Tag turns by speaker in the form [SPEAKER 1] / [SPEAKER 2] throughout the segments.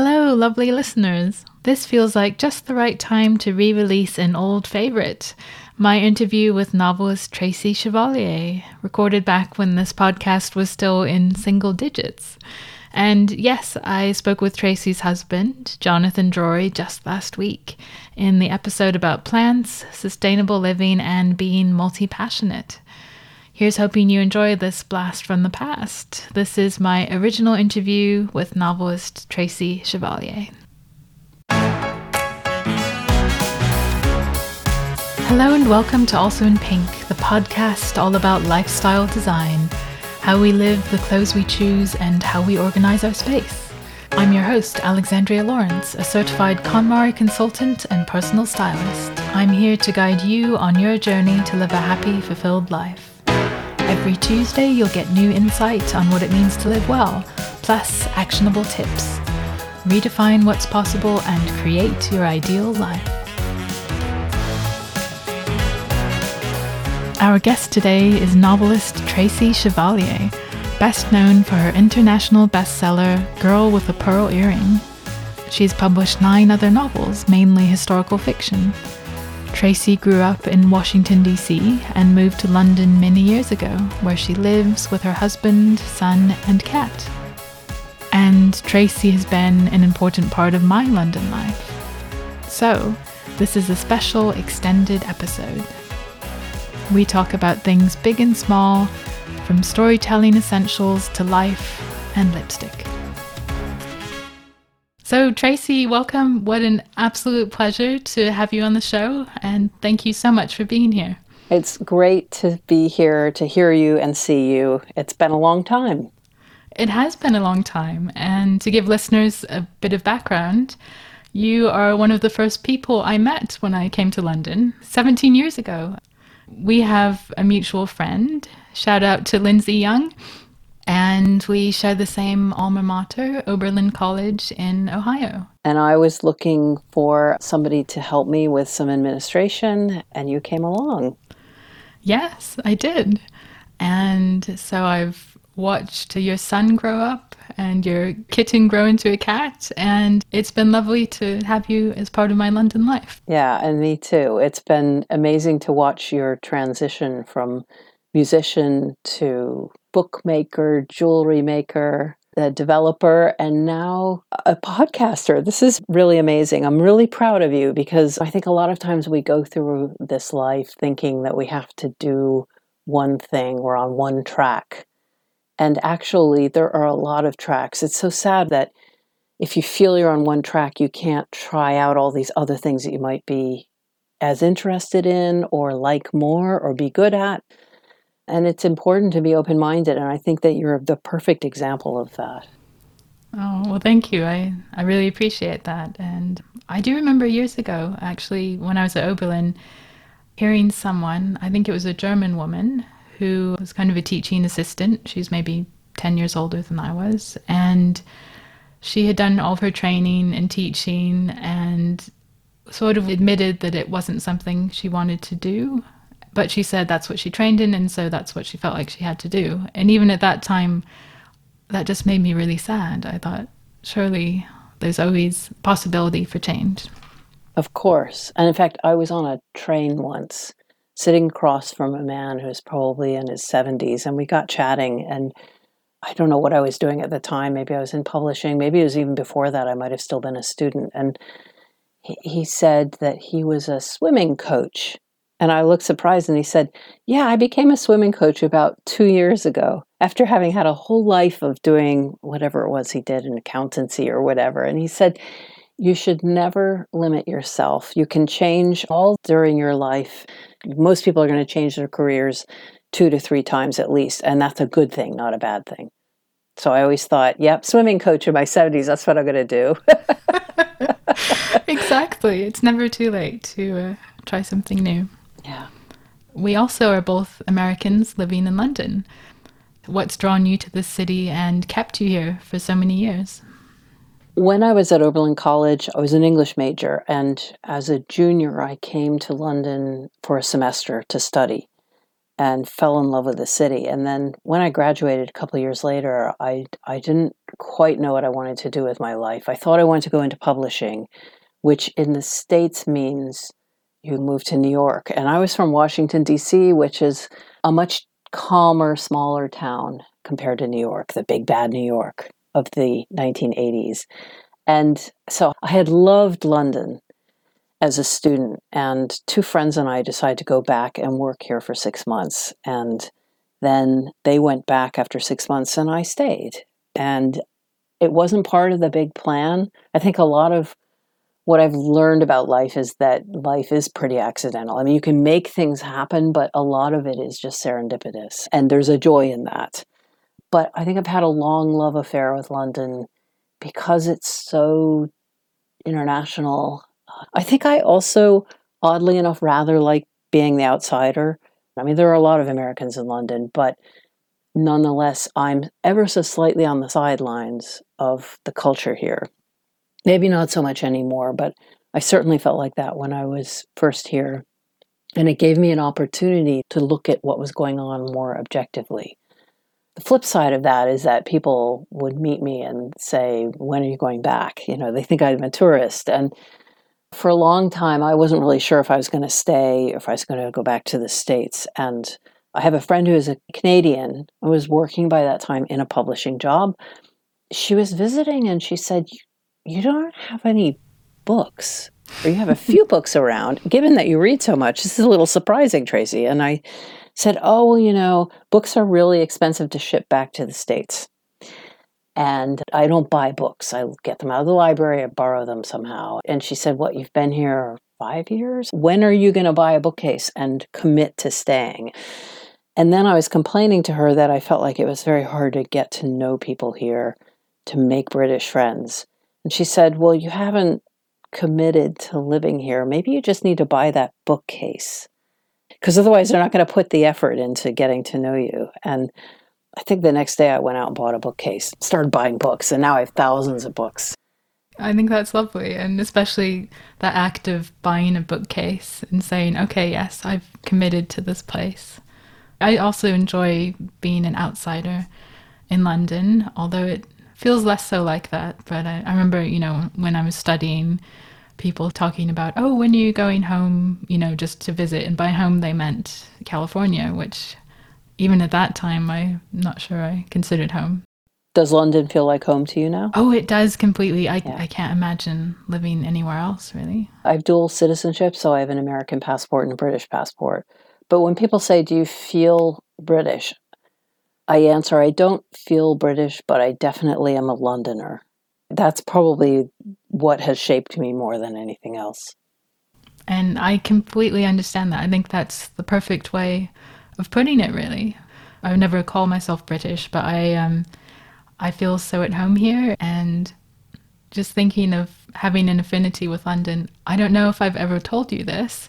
[SPEAKER 1] Hello, lovely listeners. This feels like just the right time to re release an old favorite my interview with novelist Tracy Chevalier, recorded back when this podcast was still in single digits. And yes, I spoke with Tracy's husband, Jonathan Drori, just last week in the episode about plants, sustainable living, and being multi passionate. Here's hoping you enjoy this blast from the past. This is my original interview with novelist Tracy Chevalier. Hello and welcome to Also in Pink, the podcast all about lifestyle design, how we live, the clothes we choose, and how we organize our space. I'm your host, Alexandria Lawrence, a certified KonMari consultant and personal stylist. I'm here to guide you on your journey to live a happy, fulfilled life. Every Tuesday, you'll get new insight on what it means to live well, plus actionable tips. Redefine what's possible and create your ideal life. Our guest today is novelist Tracy Chevalier, best known for her international bestseller Girl with a Pearl Earring. She's published nine other novels, mainly historical fiction. Tracy grew up in Washington, D.C., and moved to London many years ago, where she lives with her husband, son, and cat. And Tracy has been an important part of my London life. So, this is a special extended episode. We talk about things big and small, from storytelling essentials to life and lipstick. So, Tracy, welcome. What an absolute pleasure to have you on the show, and thank you so much for being here.
[SPEAKER 2] It's great to be here, to hear you and see you. It's been a long time.
[SPEAKER 1] It has been a long time, and to give listeners a bit of background, you are one of the first people I met when I came to London 17 years ago we have a mutual friend. Shout out to Lindsay Young. And we share the same alma mater, Oberlin College in Ohio.
[SPEAKER 2] And I was looking for somebody to help me with some administration, and you came along.
[SPEAKER 1] Yes, I did. And so I've watched your son grow up and your kitten grow into a cat. And it's been lovely to have you as part of my London life.
[SPEAKER 2] Yeah, and me too. It's been amazing to watch your transition from musician to bookmaker, jewelry maker, a developer, and now a podcaster. This is really amazing. I'm really proud of you because I think a lot of times we go through this life thinking that we have to do one thing, we're on one track. And actually, there are a lot of tracks. It's so sad that if you feel you're on one track, you can't try out all these other things that you might be as interested in or like more or be good at. And it's important to be open minded. And I think that you're the perfect example of that.
[SPEAKER 1] Oh, well, thank you. I, I really appreciate that. And I do remember years ago, actually, when I was at Oberlin, hearing someone, I think it was a German woman, who was kind of a teaching assistant. She's maybe 10 years older than I was. And she had done all of her training and teaching and sort of admitted that it wasn't something she wanted to do. But she said that's what she trained in, and so that's what she felt like she had to do. And even at that time, that just made me really sad. I thought, surely there's always possibility for change.
[SPEAKER 2] Of course. And in fact, I was on a train once sitting across from a man who's probably in his 70s, and we got chatting. And I don't know what I was doing at the time. Maybe I was in publishing. Maybe it was even before that. I might have still been a student. And he, he said that he was a swimming coach. And I looked surprised and he said, Yeah, I became a swimming coach about two years ago after having had a whole life of doing whatever it was he did in accountancy or whatever. And he said, You should never limit yourself. You can change all during your life most people are going to change their careers two to three times at least, and that's a good thing, not a bad thing. So I always thought, yep, swimming coach in my 70s, that's what I'm going to do.
[SPEAKER 1] exactly. It's never too late to uh, try something new.
[SPEAKER 2] Yeah.
[SPEAKER 1] We also are both Americans living in London. What's drawn you to this city and kept you here for so many years?
[SPEAKER 2] When I was at Oberlin College, I was an English major, and as a junior, I came to London for a semester to study. and fell in love with the city. And then when I graduated a couple years later, I I didn't quite know what I wanted to do with my life. I thought I wanted to go into publishing, which in the states means you moved to New York. And I was from Washington D.C., which is a much calmer, smaller town compared to New York, the big bad New York of the 1980s. And so I had loved London as a student, and two friends and I decided to go back and work here for six months. And then they went back after six months, and I stayed. And it wasn't part of the big plan. I think a lot of what I've learned about life is that life is pretty accidental. I mean, you can make things happen, but a lot of it is just serendipitous, and there's a joy in that. But I think I've had a long love affair with London because it's so international I think I also, oddly enough, rather like being the outsider. I mean, there are a lot of Americans in London, but nonetheless, I'm ever so slightly on the sidelines of the culture here. Maybe not so much anymore, but I certainly felt like that when I was first here. And it gave me an opportunity to look at what was going on more objectively. The flip side of that is that people would meet me and say, When are you going back? You know, they think I'm a tourist. And for a long time, I wasn't really sure if I was going to stay, or if I was going to go back to the States. And I have a friend who is a Canadian who was working by that time in a publishing job. She was visiting and she said, You don't have any books, or you have a few books around. Given that you read so much, this is a little surprising, Tracy. And I said, Oh, well, you know, books are really expensive to ship back to the States and I don't buy books. I get them out of the library, I borrow them somehow. And she said, What, you've been here five years? When are you going to buy a bookcase and commit to staying? And then I was complaining to her that I felt like it was very hard to get to know people here, to make British friends. And she said, Well, you haven't committed to living here. Maybe you just need to buy that bookcase. Because otherwise, they're not going to put the effort into getting to know you. And I think the next day I went out and bought a bookcase, started buying books, and now I have thousands of books.
[SPEAKER 1] I think that's lovely, and especially that act of buying a bookcase and saying, okay, yes, I've committed to this place. I also enjoy being an outsider in London, although it feels less so like that. But I, I remember, you know, when I was studying, people talking about, oh, when are you going home, you know, just to visit? And by home, they meant California, which even at that time, I'm not sure I considered home.
[SPEAKER 2] Does London feel like home to you now?
[SPEAKER 1] Oh, it does completely. I, yeah. I can't imagine living anywhere else, really.
[SPEAKER 2] I have dual citizenship, so I have an American passport and a British passport. But when people say, Do you feel British? I answer, I don't feel British, but I definitely am a Londoner. That's probably what has shaped me more than anything else.
[SPEAKER 1] And I completely understand that. I think that's the perfect way of putting it, really. I would never call myself British, but I um, I feel so at home here, and just thinking of having an affinity with London. I don't know if I've ever told you this,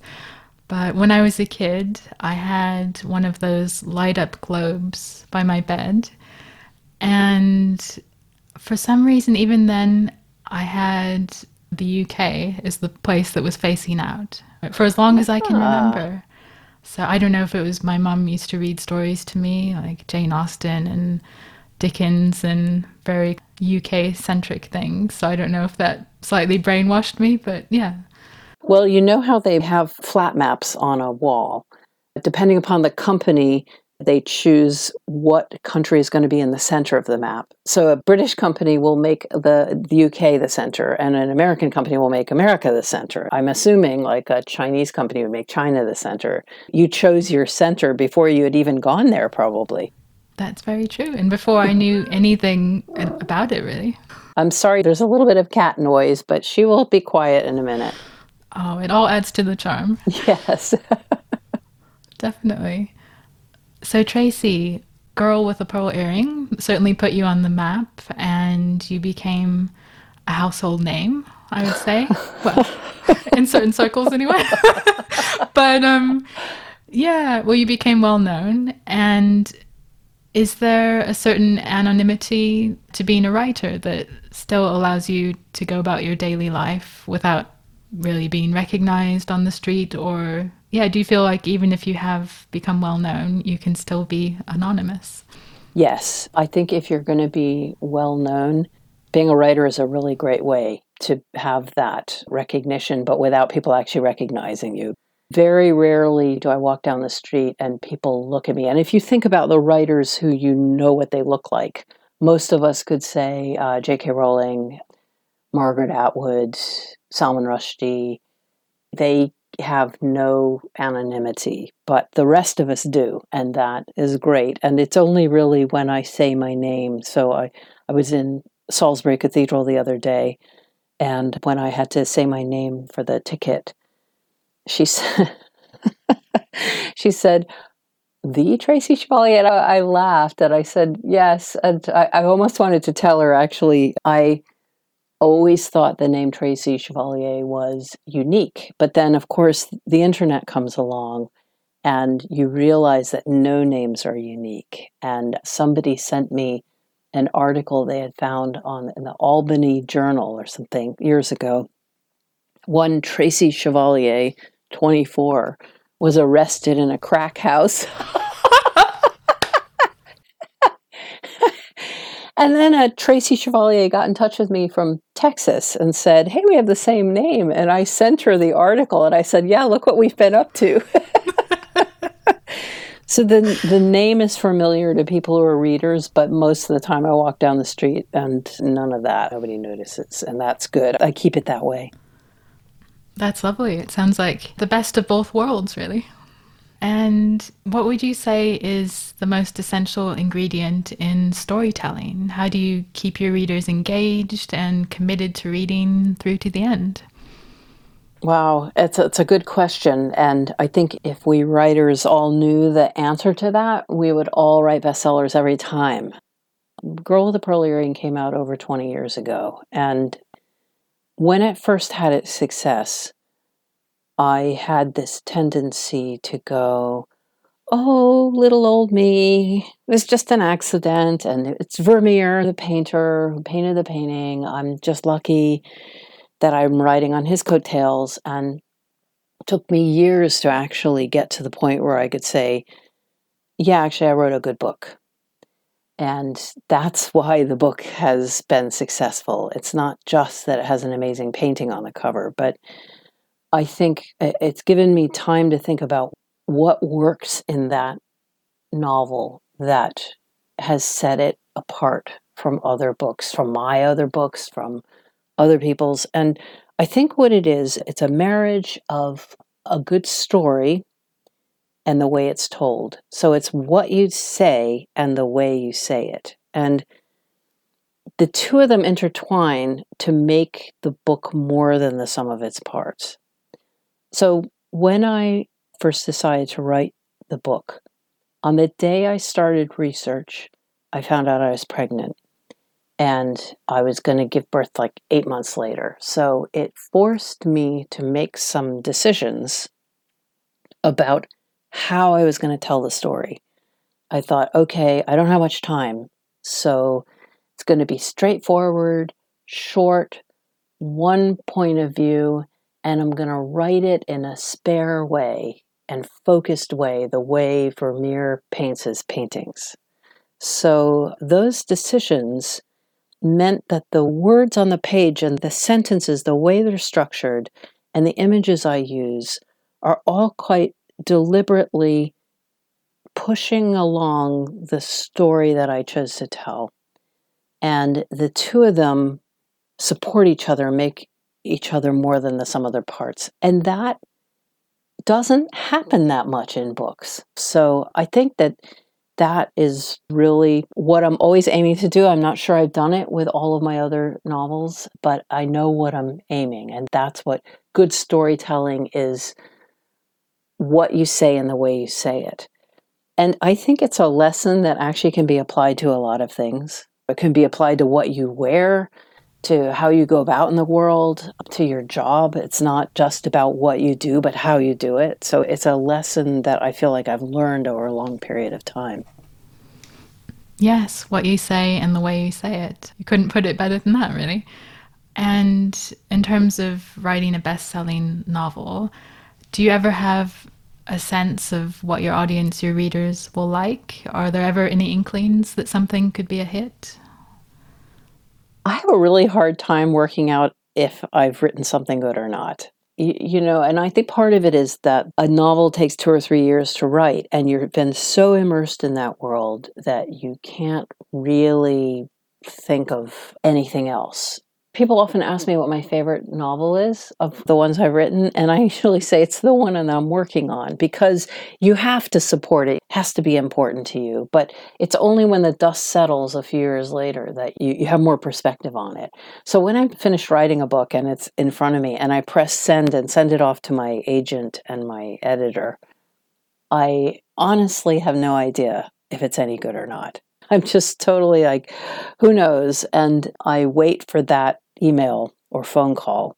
[SPEAKER 1] but when I was a kid, I had one of those light up globes by my bed, and for some reason, even then, I had the UK as the place that was facing out for as long as I can ah. remember. So I don't know if it was my mum used to read stories to me, like Jane Austen and Dickens and very UK centric things. So I don't know if that slightly brainwashed me, but yeah.
[SPEAKER 2] Well, you know how they have flat maps on a wall. Depending upon the company, they choose what country is going to be in the center of the map. So a British company will make the, the UK the center, and an American company will make America the center. I'm assuming like a Chinese company would make China the center. You chose your center before you had even gone there, probably.
[SPEAKER 1] That's very true. And before I knew anything about it, really.
[SPEAKER 2] I'm sorry, there's a little bit of cat noise, but she will be quiet in a minute.
[SPEAKER 1] Oh, it all adds to the charm.
[SPEAKER 2] Yes.
[SPEAKER 1] Definitely. So, Tracy, Girl with a Pearl Earring certainly put you on the map and you became a household name, I would say. well, in certain circles anyway. but um yeah, well you became well known and is there a certain anonymity to being a writer that still allows you to go about your daily life without really being recognized on the street or yeah, do you feel like even if you have become well known, you can still be anonymous?
[SPEAKER 2] Yes. I think if you're going to be well known, being a writer is a really great way to have that recognition, but without people actually recognizing you. Very rarely do I walk down the street and people look at me. And if you think about the writers who you know what they look like, most of us could say uh, J.K. Rowling, Margaret Atwood, Salman Rushdie. They have no anonymity, but the rest of us do, and that is great. And it's only really when I say my name. So I, I was in Salisbury Cathedral the other day, and when I had to say my name for the ticket, she said, she said, the Tracy Chevalier. And I, I laughed and I said, yes. And I, I almost wanted to tell her, actually, I always thought the name Tracy Chevalier was unique. But then, of course, the internet comes along and you realize that no names are unique. And somebody sent me an article they had found on in the Albany Journal or something years ago. One Tracy Chevalier, 24, was arrested in a crack house. And then uh, Tracy Chevalier got in touch with me from Texas and said, Hey, we have the same name. And I sent her the article and I said, Yeah, look what we've been up to. so the, the name is familiar to people who are readers, but most of the time I walk down the street and none of that. Nobody notices. And that's good. I keep it that way.
[SPEAKER 1] That's lovely. It sounds like the best of both worlds, really. And what would you say is the most essential ingredient in storytelling? How do you keep your readers engaged and committed to reading through to the end?
[SPEAKER 2] Wow, it's a, it's a good question. And I think if we writers all knew the answer to that, we would all write bestsellers every time. Girl with the Pearl Earring came out over 20 years ago. And when it first had its success, I had this tendency to go, oh, little old me, it was just an accident, and it's Vermeer, the painter who painted the painting. I'm just lucky that I'm riding on his coattails. And took me years to actually get to the point where I could say, yeah, actually, I wrote a good book. And that's why the book has been successful. It's not just that it has an amazing painting on the cover, but I think it's given me time to think about what works in that novel that has set it apart from other books, from my other books, from other people's. And I think what it is, it's a marriage of a good story and the way it's told. So it's what you say and the way you say it. And the two of them intertwine to make the book more than the sum of its parts. So when I first decided to write the book, on the day I started research, I found out I was pregnant and I was going to give birth like eight months later. So it forced me to make some decisions about how I was going to tell the story. I thought, okay, I don't have much time. So it's going to be straightforward, short, one point of view, and I'm going to write it in a spare way and focused way, the way Vermeer paints his paintings. So those decisions meant that the words on the page and the sentences, the way they're structured, and the images I use are all quite deliberately pushing along the story that I chose to tell. And the two of them support each other, make each other more than the sum of their parts. And that doesn't happen that much in books. So I think that that is really what I'm always aiming to do. I'm not sure I've done it with all of my other novels, but I know what I'm aiming. And that's what good storytelling is what you say and the way you say it. And I think it's a lesson that actually can be applied to a lot of things. It can be applied to what you wear, to how you go about in the world, up to your job. It's not just about what you do, but how you do it. So it's a lesson that I feel like I've learned over a long period of time.
[SPEAKER 1] Yes, what you say and the way you say it. You couldn't put it better than that, really. And in terms of writing a best selling novel, do you ever have a sense of what your audience, your readers will like? Are there ever any inklings that something could be a hit?
[SPEAKER 2] I have a really hard time working out if I've written something good or not. You, you, know, and I think part of it is that a novel takes two or three years to write, and you've been so immersed in that world that you can't really think of anything else people often ask me what my favorite novel is of the ones I've written, and I usually say it's the one that I'm working on because you have to support it. It has to be important to you. But it's only when the dust settles a few years later that you, you have more perspective on it. So when I'm finished writing a book and it's in front of me and I press send and send it off to my agent and my editor, I honestly have no idea if it's any good or not. I'm just totally like, who knows? And I wait for that email or phone call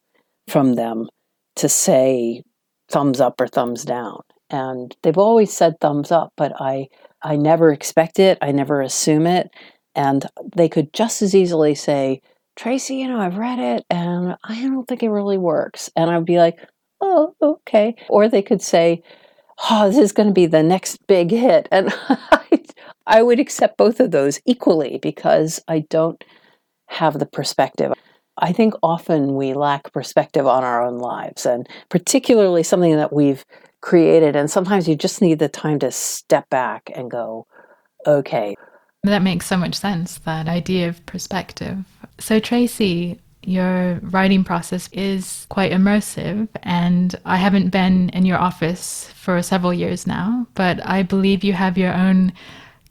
[SPEAKER 2] from them to say thumbs up or thumbs down. And they've always said thumbs up, but I I never expect it, I never assume it. And they could just as easily say, Tracy, you know, I've read it and I don't think it really works. And I'd be like, oh, okay. Or they could say, oh, this is going to be the next big hit. And I would accept both of those equally because I don't have the perspective. I think often we lack perspective on our own lives, and particularly something that we've created. And sometimes you just need the time to step back and go, okay.
[SPEAKER 1] That makes so much sense, that idea of perspective. So, Tracy, your writing process is quite immersive, and I haven't been in your office for several years now, but I believe you have your own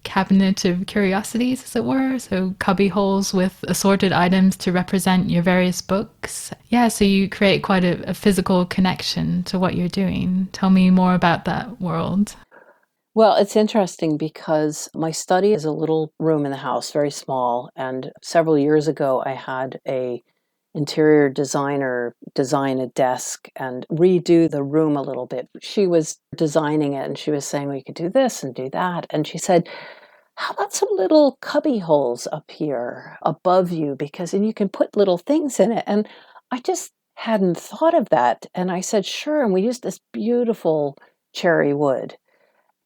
[SPEAKER 1] cabinet of curiosities, as it were. So, cubby holes with assorted items to represent your various books. Yeah, so you create quite a, a physical connection to what you're doing. Tell me more about that world.
[SPEAKER 2] Well, it's interesting because my study is a little room in the house, very small. And several years ago, I had a interior designer design a desk and redo the room a little bit. She was designing it and she was saying, we could do this and do that. And she said, how about some little cubby holes up here above you? Because then you can put little things in it. And I just hadn't thought of that. And I said, sure. And we used this beautiful cherry wood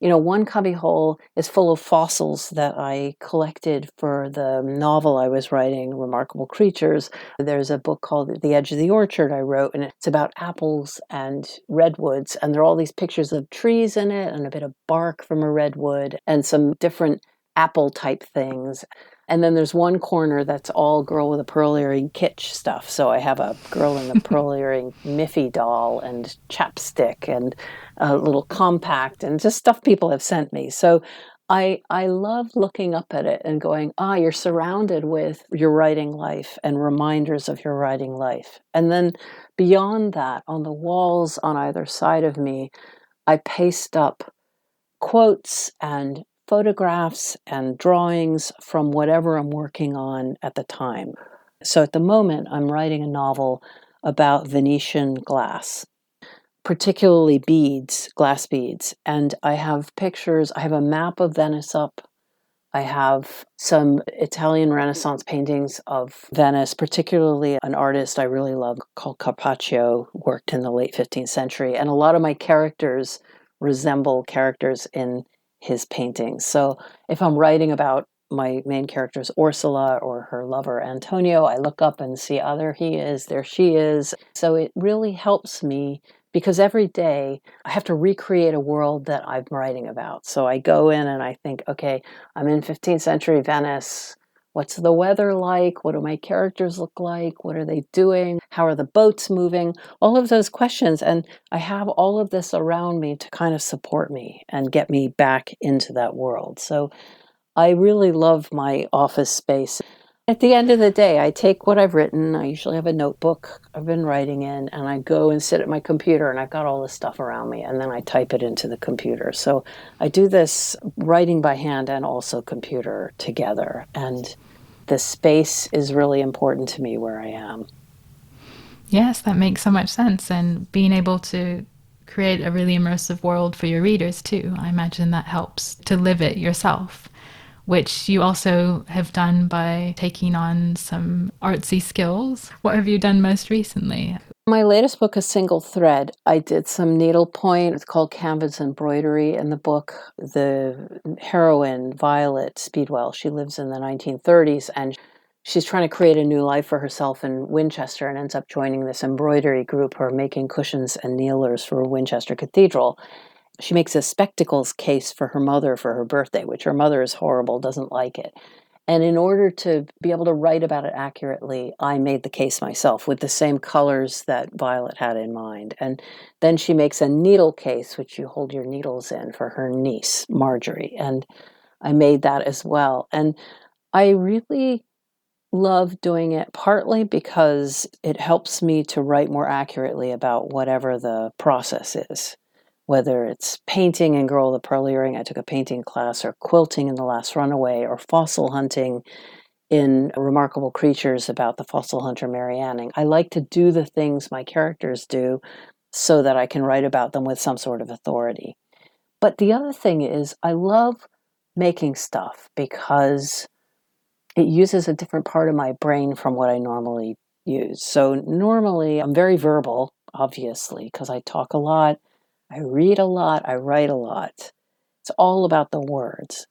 [SPEAKER 2] you know, one cubbyhole is full of fossils that I collected for the novel I was writing, Remarkable Creatures. There's a book called The Edge of the Orchard I wrote, and it's about apples and redwoods. And there are all these pictures of trees in it, and a bit of bark from a redwood, and some different apple type things. And then there's one corner that's all girl with a pearl earring kitsch stuff. So I have a girl in the pearl earring Miffy doll and chapstick and a little compact and just stuff people have sent me. So I I love looking up at it and going, ah, you're surrounded with your writing life and reminders of your writing life. And then beyond that, on the walls on either side of me, I paste up quotes and photographs and drawings from whatever I'm working on at the time. So at the moment, I'm writing a novel about Venetian glass, particularly beads, glass beads. And I have pictures, I have a map of Venice up. I have some Italian Renaissance paintings of Venice, particularly an artist I really love called Carpaccio, worked in the late 15th century. And a lot of my characters resemble characters in his paintings. So if I'm writing about my main character's Ursula or her lover Antonio, I look up and see, oh, there he is, there she is. So it really helps me because every day I have to recreate a world that I'm writing about. So I go in and I think, okay, I'm in 15th century Venice. What's the weather like? What do my characters look like? What are they doing? How are the boats moving? All of those questions. And I have all of this around me to kind of support me and get me back into that world. So I really love my office space. At the end of the day, I take what I've written. I usually have a notebook I've been writing in, and I go and sit at my computer, and I've got all this stuff around me, and then I type it into the computer. So I do this writing by hand and also computer together. And the space is really important to me where I am.
[SPEAKER 1] Yes, that makes so much sense. And being able to create a really immersive world for your readers, too, I imagine that helps to live it yourself which you also have done by taking on some artsy skills. What have you done most recently?
[SPEAKER 2] My latest book, A Single Thread, I did some needlepoint. It's called Canvas Embroidery in the book. The heroine, Violet Speedwell, she lives in the 1930s and she's trying to create a new life for herself in Winchester and ends up joining this embroidery group who are making cushions and kneelers for Winchester Cathedral. She makes a spectacles case for her mother for her birthday, which her mother is horrible, doesn't like it. And in order to be able to write about it accurately, I made the case myself with the same colors that Violet had in mind. And then she makes a needle case, which you hold your needles in for her niece, Marjorie. And I made that as well. And I really love doing it partly because it helps me to write more accurately about whatever the process is whether it's painting in Girl with the Pearl Earring, I took a painting class, or quilting in The Last Runaway, or fossil hunting in Remarkable Creatures about the fossil hunter Mary Anning. I like to do the things my characters do so that I can write about them with some sort of authority. But the other thing is, I love making stuff because it uses a different part of my brain from what I normally use. So, normally, I'm very verbal, obviously, because I talk a lot. I read a lot, I write a lot. It's all about the words.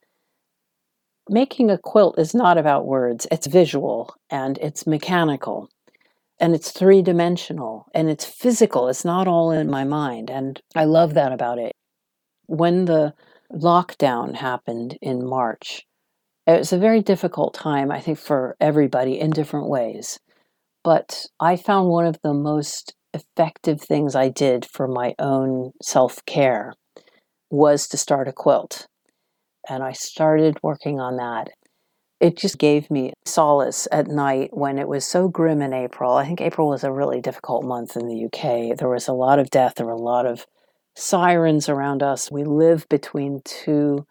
[SPEAKER 2] Making a quilt is not about words, it's visual and it's mechanical and it's three dimensional and it's physical. It's not all in my mind. And I love that about it. When the lockdown happened in March, it was a very difficult time, I think, for everybody in different ways. But I found one of the most effective things I did for my own self care was to start a quilt. And I started working on that. It just gave me solace at night when it was so grim in April. I think April was a really difficult month in the UK. There was a lot of death, there were a lot of sirens around us. We live between two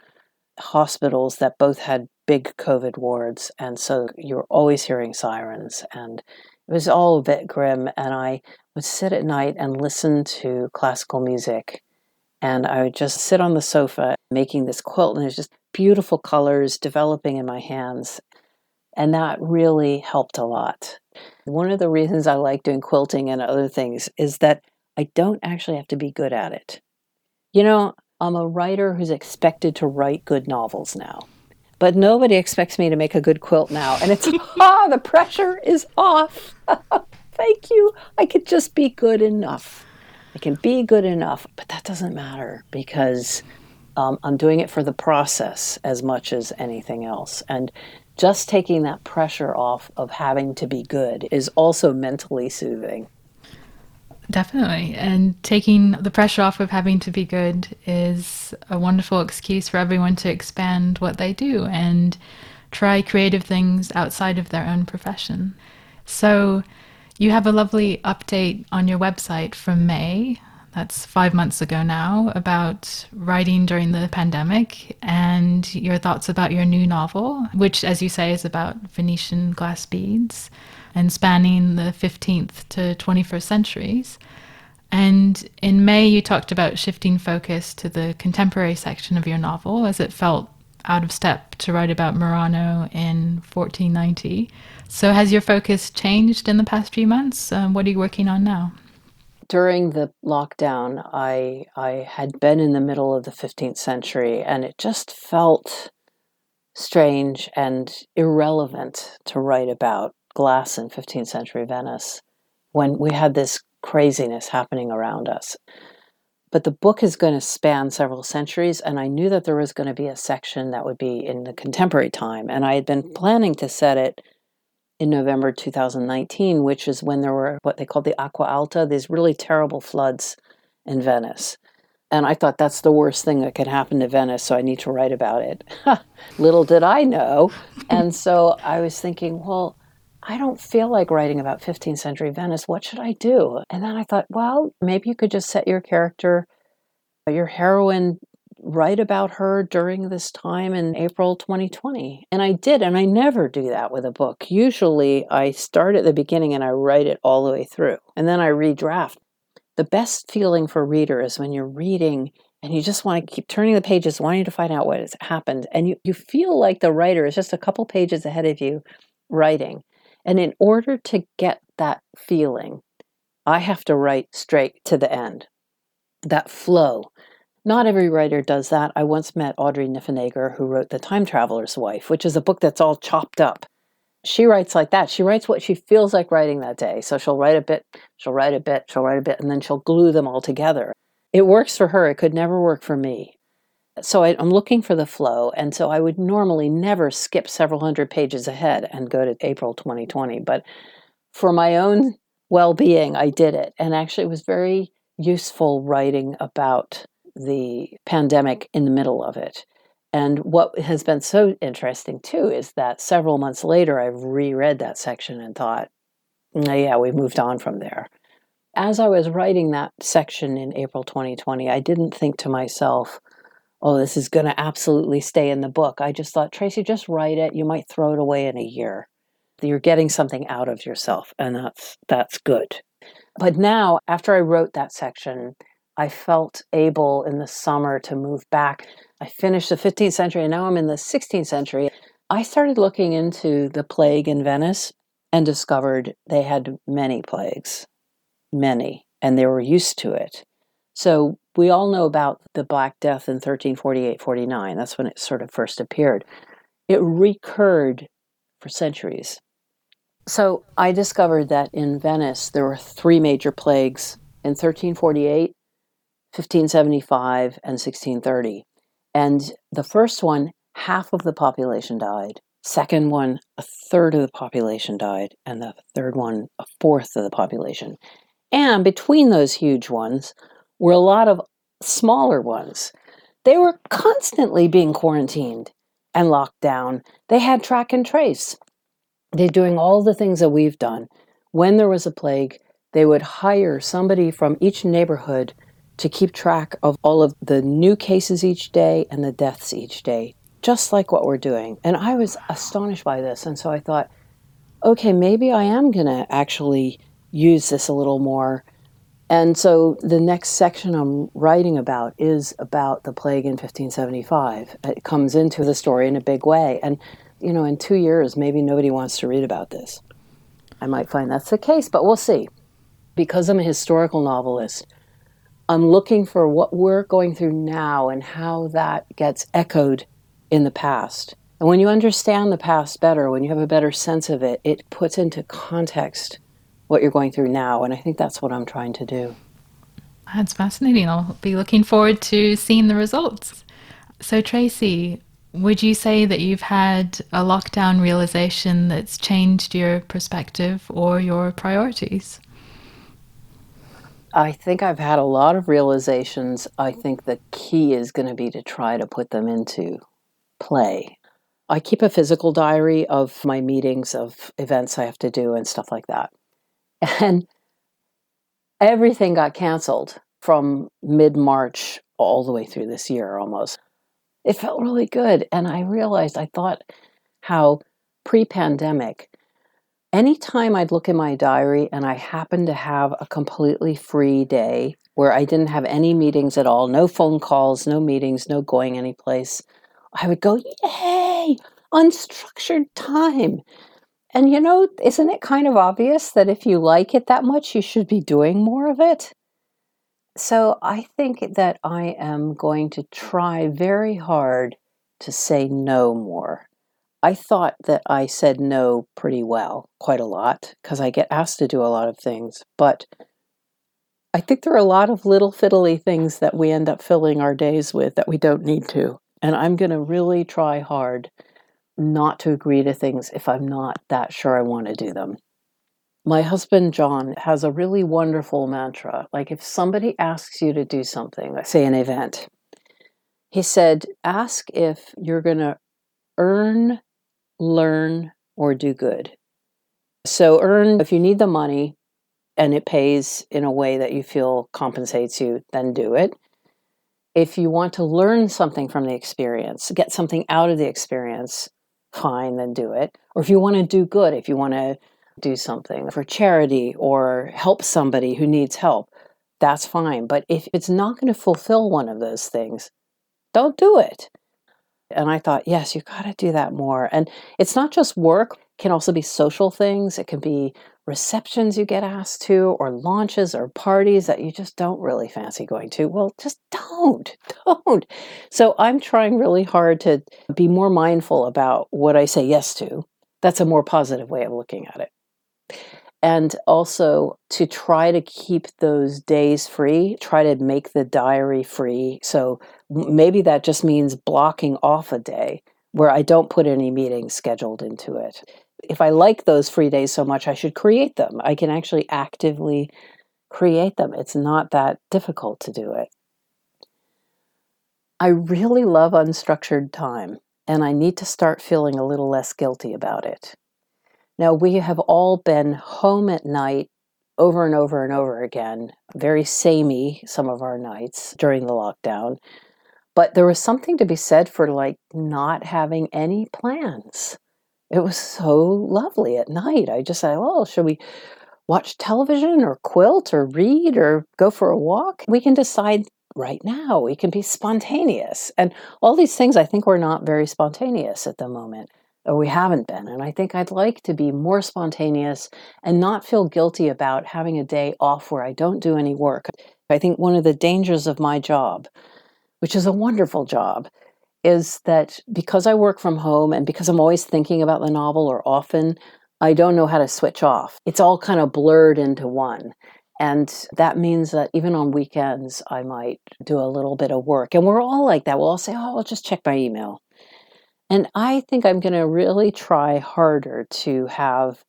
[SPEAKER 2] hospitals that both had big COVID wards. And so you're always hearing sirens. And it was all a bit grim. And I would sit at night and listen to classical music. And I would just sit on the sofa making this quilt, and there's just beautiful colors developing in my hands. And that really helped a lot. One of the reasons I like doing quilting and other things is that I don't actually have to be good at it. You know, I'm a writer who's expected to write good novels now, but nobody expects me to make a good quilt now. And it's, ah, the pressure is off. Thank you. I could just be good enough. I can be good enough, but that doesn't matter because um, I'm doing it for the process as much as anything else. And just taking that pressure off of having to be good is also mentally soothing.
[SPEAKER 1] Definitely. And taking the pressure off of having to be good is a wonderful excuse for everyone to expand what they do and try creative things outside of their own profession. So, you have a lovely update on your website from May, that's five months ago now, about writing during the pandemic and your thoughts about your new novel, which, as you say, is about Venetian glass beads and spanning the 15th to 21st centuries. And in May, you talked about shifting focus to the contemporary section of your novel as it felt out of step to write about Murano in 1490. So, has your focus changed in the past few months? Um, what are you working on now?
[SPEAKER 2] During the lockdown, I I had been in the middle of the 15th century, and it just felt strange and irrelevant to write about glass in 15th century Venice when we had this craziness happening around us. But the book is going to span several centuries, and I knew that there was going to be a section that would be in the contemporary time. And I had been mm-hmm. planning to set it in November 2019, which is when there were what they called the Acqua Alta, these really terrible floods in Venice. And I thought that's the worst thing that could happen to Venice, so I need to write about it. Little did I know. and so I was thinking, well, I don't feel like writing about 15th century Venice. What should I do? And then I thought, well, maybe you could just set your character, your heroine write about her during this time in April 2020. And I did, and I never do that with a book. Usually I start at the beginning and I write it all the way through, and then I redraft. The best feeling for reader is when you're reading and you just want to keep turning the pages, wanting to find out what has happened. And you, you feel like the writer is just a couple pages ahead of you writing. And in order to get that feeling, I have to write straight to the end. That flow. Not every writer does that. I once met Audrey Niffenegger, who wrote The Time Traveler's Wife, which is a book that's all chopped up. She writes like that. She writes what she feels like writing that day. So she'll write a bit, she'll write a bit, she'll write a bit, and then she'll glue them all together. It works for her. It could never work for me. So I, am looking for the flow. And so I would normally never skip several hundred pages ahead and go to April 2020. But for my own well being, I did it. And actually, it was very useful writing about the pandemic in the middle of it. And what has been so interesting too is that several months later, I've reread that section and thought, yeah, we moved on from there. As I was writing that section in April 2020, I didn't think to myself, oh, this is going to absolutely stay in the book. I just thought, Tracy, just write it. You might throw it away in a year. You're getting something out of yourself, and that's that's good. But now, after I wrote that section, I felt able in the summer to move back. I finished the 15th century and now I'm in the 16th century. I started looking into the plague in Venice and discovered they had many plagues, many, and they were used to it. So we all know about the Black Death in 1348 49. That's when it sort of first appeared. It recurred for centuries. So I discovered that in Venice there were three major plagues in 1348, 1575 and 1630. And the first one, half of the population died. Second one, a third of the population died. And the third one, a fourth of the population. And between those huge ones were a lot of smaller ones. They were constantly being quarantined and locked down. They had track and trace. They're doing all the things that we've done. When there was a plague, they would hire somebody from each neighborhood to keep track of all of the new cases each day and the deaths each day, just like what we're doing. And I was astonished by this. And so I thought, okay, maybe I am going to actually use this a little more. And so the next section I'm writing about is about the plague in 1575. It comes into the story in a big way. And, you know, in two years, maybe nobody wants to read about this. I might find that's the case, but we'll see. Because I'm a historical novelist, I'm looking for what we're going through now and how that gets echoed in the past. And when you understand the past better, when you have a better sense of it, it puts into context what you're going through now. And I think that's what I'm trying to do.
[SPEAKER 1] That's fascinating. I'll be looking forward to seeing the results. So, Tracy, would you say that you've had a lockdown realization that's changed your perspective or your priorities?
[SPEAKER 2] I think I've had a lot of realizations. I think the key is going to be to try to put them into play. I keep a physical diary of my meetings, of events I have to do, and stuff like that. And everything got canceled from mid March all the way through this year almost. It felt really good. And I realized, I thought how pre pandemic, anytime I'd look in my diary and I happened to have a completely free day where I didn't have any meetings at all, no phone calls, no meetings, no going anyplace, I would go, Yay, unstructured time. And you know, isn't it kind of obvious that if you like it that much, you should be doing more of it? So I think that I am going to try very hard to say no more. I thought that I said no pretty well, quite a lot, because I get asked to do a lot of things. But I think there are a lot of little fiddly things that we end up filling our days with that we don't need to. And I'm going to really try hard not to agree to things if I'm not that sure I want to do them. My husband, John, has a really wonderful mantra. Like if somebody asks you to do something, say an event, he said, ask if you're going to earn learn, or do good. So, earn if you need the money and it pays in a way that you feel compensates you, then do it. If you want to learn something from the experience, get something out of the experience, fine, then do it. Or if you want to do good, if you want to do something for charity or help somebody who needs help, that's fine. But if it's not going to fulfill one of those things, don't do it. And I thought, yes, you've got to do that more. And it's not just work, can also be social things. It can be receptions you get asked to, or launches or parties that you just don't really fancy going to. Well, just don't, don't. So I'm trying really hard to be more mindful about what I say yes to. That's a more positive way of looking at it. And also to try to keep those days free, try to make the diary free. So maybe that just means blocking off a day where I don't put any meetings scheduled into it if I like those free days so much, I should create them. I can actually actively create them. It's not that difficult to do it. I really love unstructured time, and I need to start feeling a little less guilty about it. Now, we have all been home at night over and over and over again, very samey some of our nights during the lockdown. But there was something to be said for like not having any plans it was so lovely at night. I just said, well, should we watch television or quilt or read or go for a walk? We can decide right now. We can be spontaneous. And all these things, I think we're not very spontaneous at the moment, or we haven't been. And I think I'd like to be more spontaneous and not feel guilty about having a day off where I don't do any work. I think one of the dangers of my job, which is a wonderful job, is that because I work from home and because I'm always thinking about the novel or often, I don't know how to switch off. It's all kind of blurred into one. And that means that even on weekends, I might do a little bit of work. And we're all like that. We'll all say, oh, I'll just check my email. And I think I'm going to really try harder to have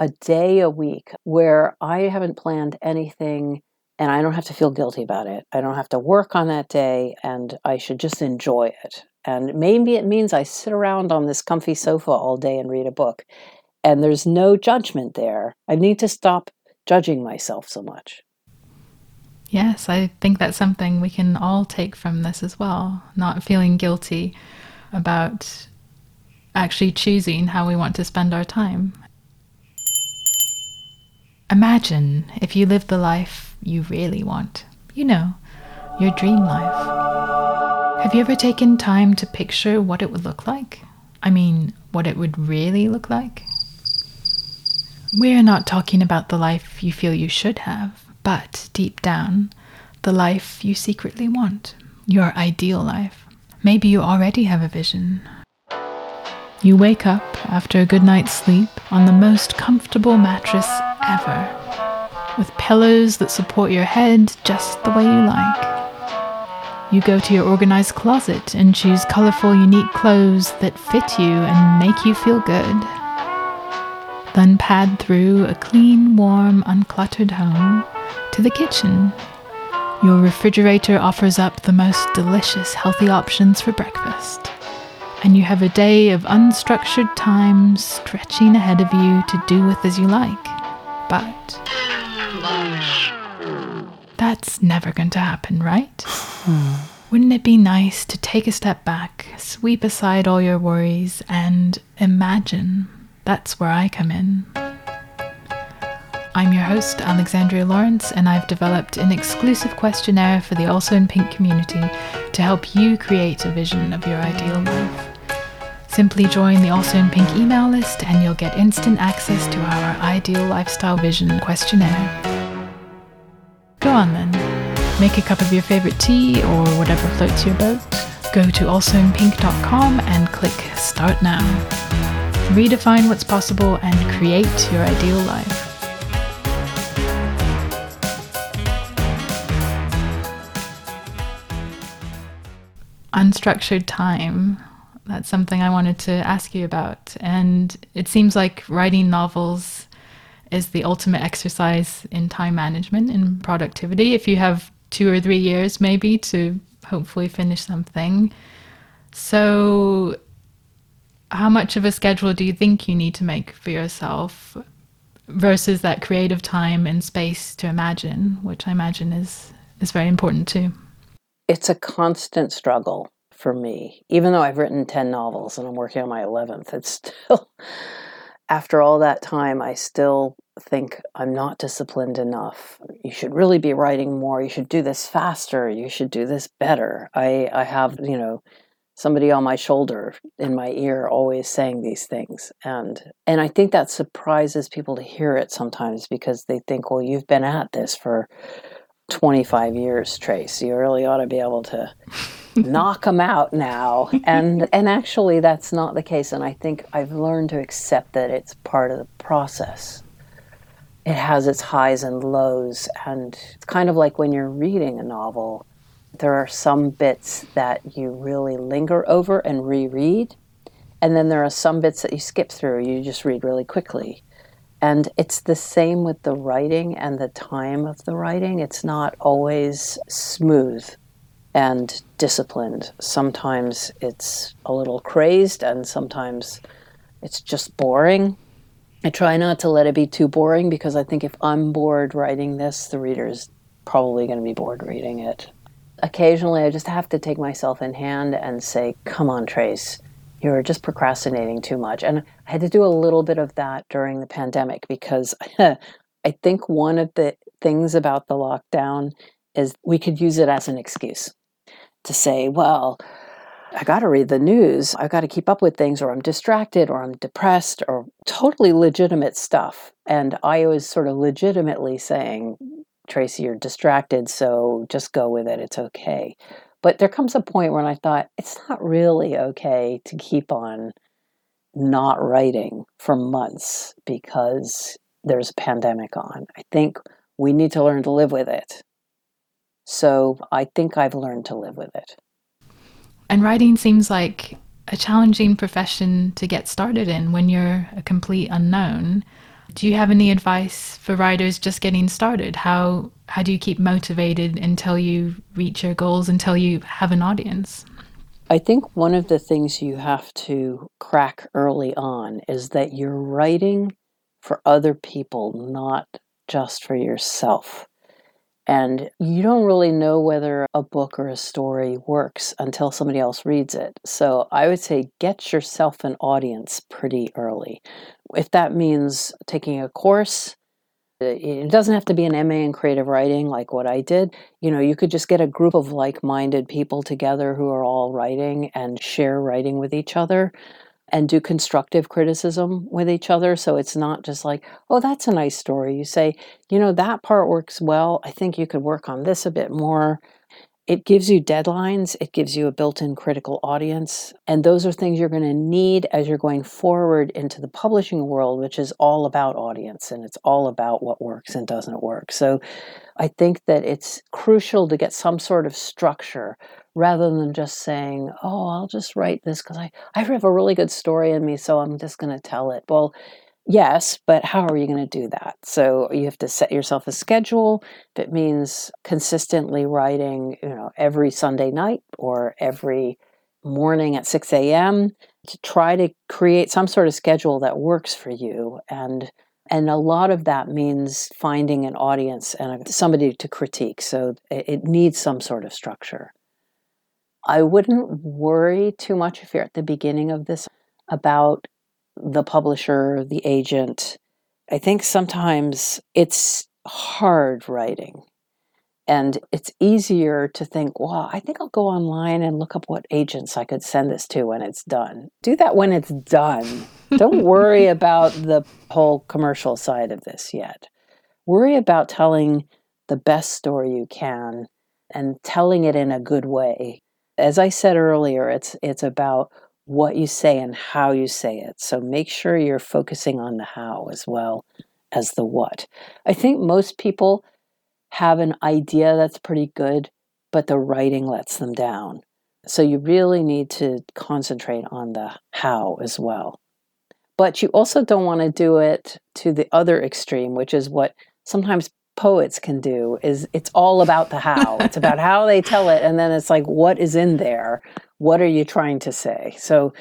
[SPEAKER 2] a day a week where I haven't planned anything and I don't have to feel guilty about it. I don't have to work on that day and I should just enjoy it. And maybe it means I sit around on this comfy sofa all day and read a book. And there's no judgment there. I need to stop judging myself so much.
[SPEAKER 1] Yes, I think that's something we can all take from this as well. Not feeling guilty about actually choosing how we want to spend our time. Imagine if you lived the life you really want. You know, your dream life. Have you ever taken time to picture what it would look like? I mean, what it would really look like? We're not talking about the life you feel you should have, but deep down, the life you secretly want, your ideal life. Maybe you already have a vision. You wake up after a good night's sleep on the most comfortable mattress ever, with pillows that support your head just the way you like. You go to your organized closet and choose colorful, unique clothes that fit you and make you feel good. Then pad through a clean, warm, uncluttered home to the kitchen. Your refrigerator offers up the most delicious, healthy options for breakfast. And you have a day of unstructured time stretching ahead of you to do with as you like. But that's never going to happen, right? Wouldn't it be nice to take a step back, sweep aside all your worries, and imagine? That's where I come in. I'm your host, Alexandria Lawrence, and I've developed an exclusive questionnaire for the Also in Pink community to help you create a vision of your ideal life. Simply join the Also in Pink email list, and you'll get instant access to our Ideal Lifestyle Vision questionnaire. Go on then. Make a cup of your favorite tea or whatever floats your boat. Go to alsoinpink.com and click Start Now. Redefine what's possible and create your ideal life. Unstructured time. That's something I wanted to ask you about. And it seems like writing novels is the ultimate exercise in time management and productivity. If you have two or three years, maybe, to hopefully finish something. So, how much of a schedule do you think you need to make for yourself versus that creative time and space to imagine, which I imagine is is very important too?
[SPEAKER 2] It's a constant struggle for me. Even though I've written 10 novels and I'm working on my 11th, it's still after all that time, I still think I'm not disciplined enough. You should really be writing more. You should do this faster. You should do this better. I, I have, mm-hmm. you know, somebody on my shoulder in my ear always saying these things and and i think that surprises people to hear it sometimes because they think well you've been at this for 25 years trace you really ought to be able to knock them out now and and actually that's not the case and i think i've learned to accept that it's part of the process it has its highs and lows and it's kind of like when you're reading a novel there are some bits that you really linger over and reread and then there are some bits that you skip through you just read really quickly and it's the same with the writing and the time of the writing it's not always smooth and disciplined. Sometimes it's a little crazed, and sometimes it's just boring. I try not to let it be too boring because I think if I'm bored writing this, the reader's probably going to be bored reading it. Occasionally, I just have to take myself in hand and say, Come on, Trace, you're just procrastinating too much. And I had to do a little bit of that during the pandemic because I think one of the things about the lockdown is we could use it as an excuse to say, well, I got to read the news. I've got to keep up with things, or I'm distracted, or I'm depressed, or totally legitimate stuff. And I was sort of legitimately saying, Tracy, you're distracted, so just go with it. It's okay. But there comes a point when I thought, it's not really okay to keep on not writing for months because there's a pandemic on. I think we need to learn to live with it. So I think I've learned to live with it.
[SPEAKER 1] And writing seems like a challenging profession to get started in when you're a complete unknown. Do you have any advice for writers just getting started? How how do you keep motivated until you reach your goals until you have an audience?
[SPEAKER 2] I think one of the things you have to crack early on is that you're writing for other people, not just for yourself. And you don't really know whether a book or a story works until somebody else reads it. So I would say get yourself an audience pretty early. If that means taking a course, uh, it doesn't have to be an MA in creative writing like what I did. You know, you could just get a group of like minded people together who are all writing and share writing with each other and do constructive criticism with each other. So it's not just like, oh, that's a nice story. You say, you know, that part works well. I think you could work on this a bit more. It gives you deadlines, it gives you a built in critical audience. And those are things you're going to need as you're going forward into the publishing world, which is all about audience and it's all about what works and doesn't work. So I think that it's crucial to get some sort of structure rather than just saying, oh, I'll just write this because I, I have a really good story in me, so I'm just going to tell it. Well, yes, but how are you going to do that? So you have to set yourself a schedule. If it means consistently writing, you know, every Sunday night or every morning at 6 a.m., to try to create some sort of schedule that works for you and and a lot of that means finding an audience and somebody to critique so it needs some sort of structure I wouldn't worry too much if you're at the beginning of this about the publisher, the agent. I think sometimes it's hard writing. And it's easier to think, well, I think I'll go online and look up what agents I could send this to when it's done. Do that when it's done. Don't worry about the whole commercial side of this yet. Worry about telling the best story you can and telling it in a good way as I said earlier, it's it's about what you say and how you say it. So make sure you're focusing on the how as well as the what. I think most people have an idea that's pretty good, but the writing lets them down. So you really need to concentrate on the how as well. But you also don't want to do it to the other extreme, which is what sometimes poets can do is it's all about the how. It's about how they tell it and then it's like what is in there? What are you trying to say? So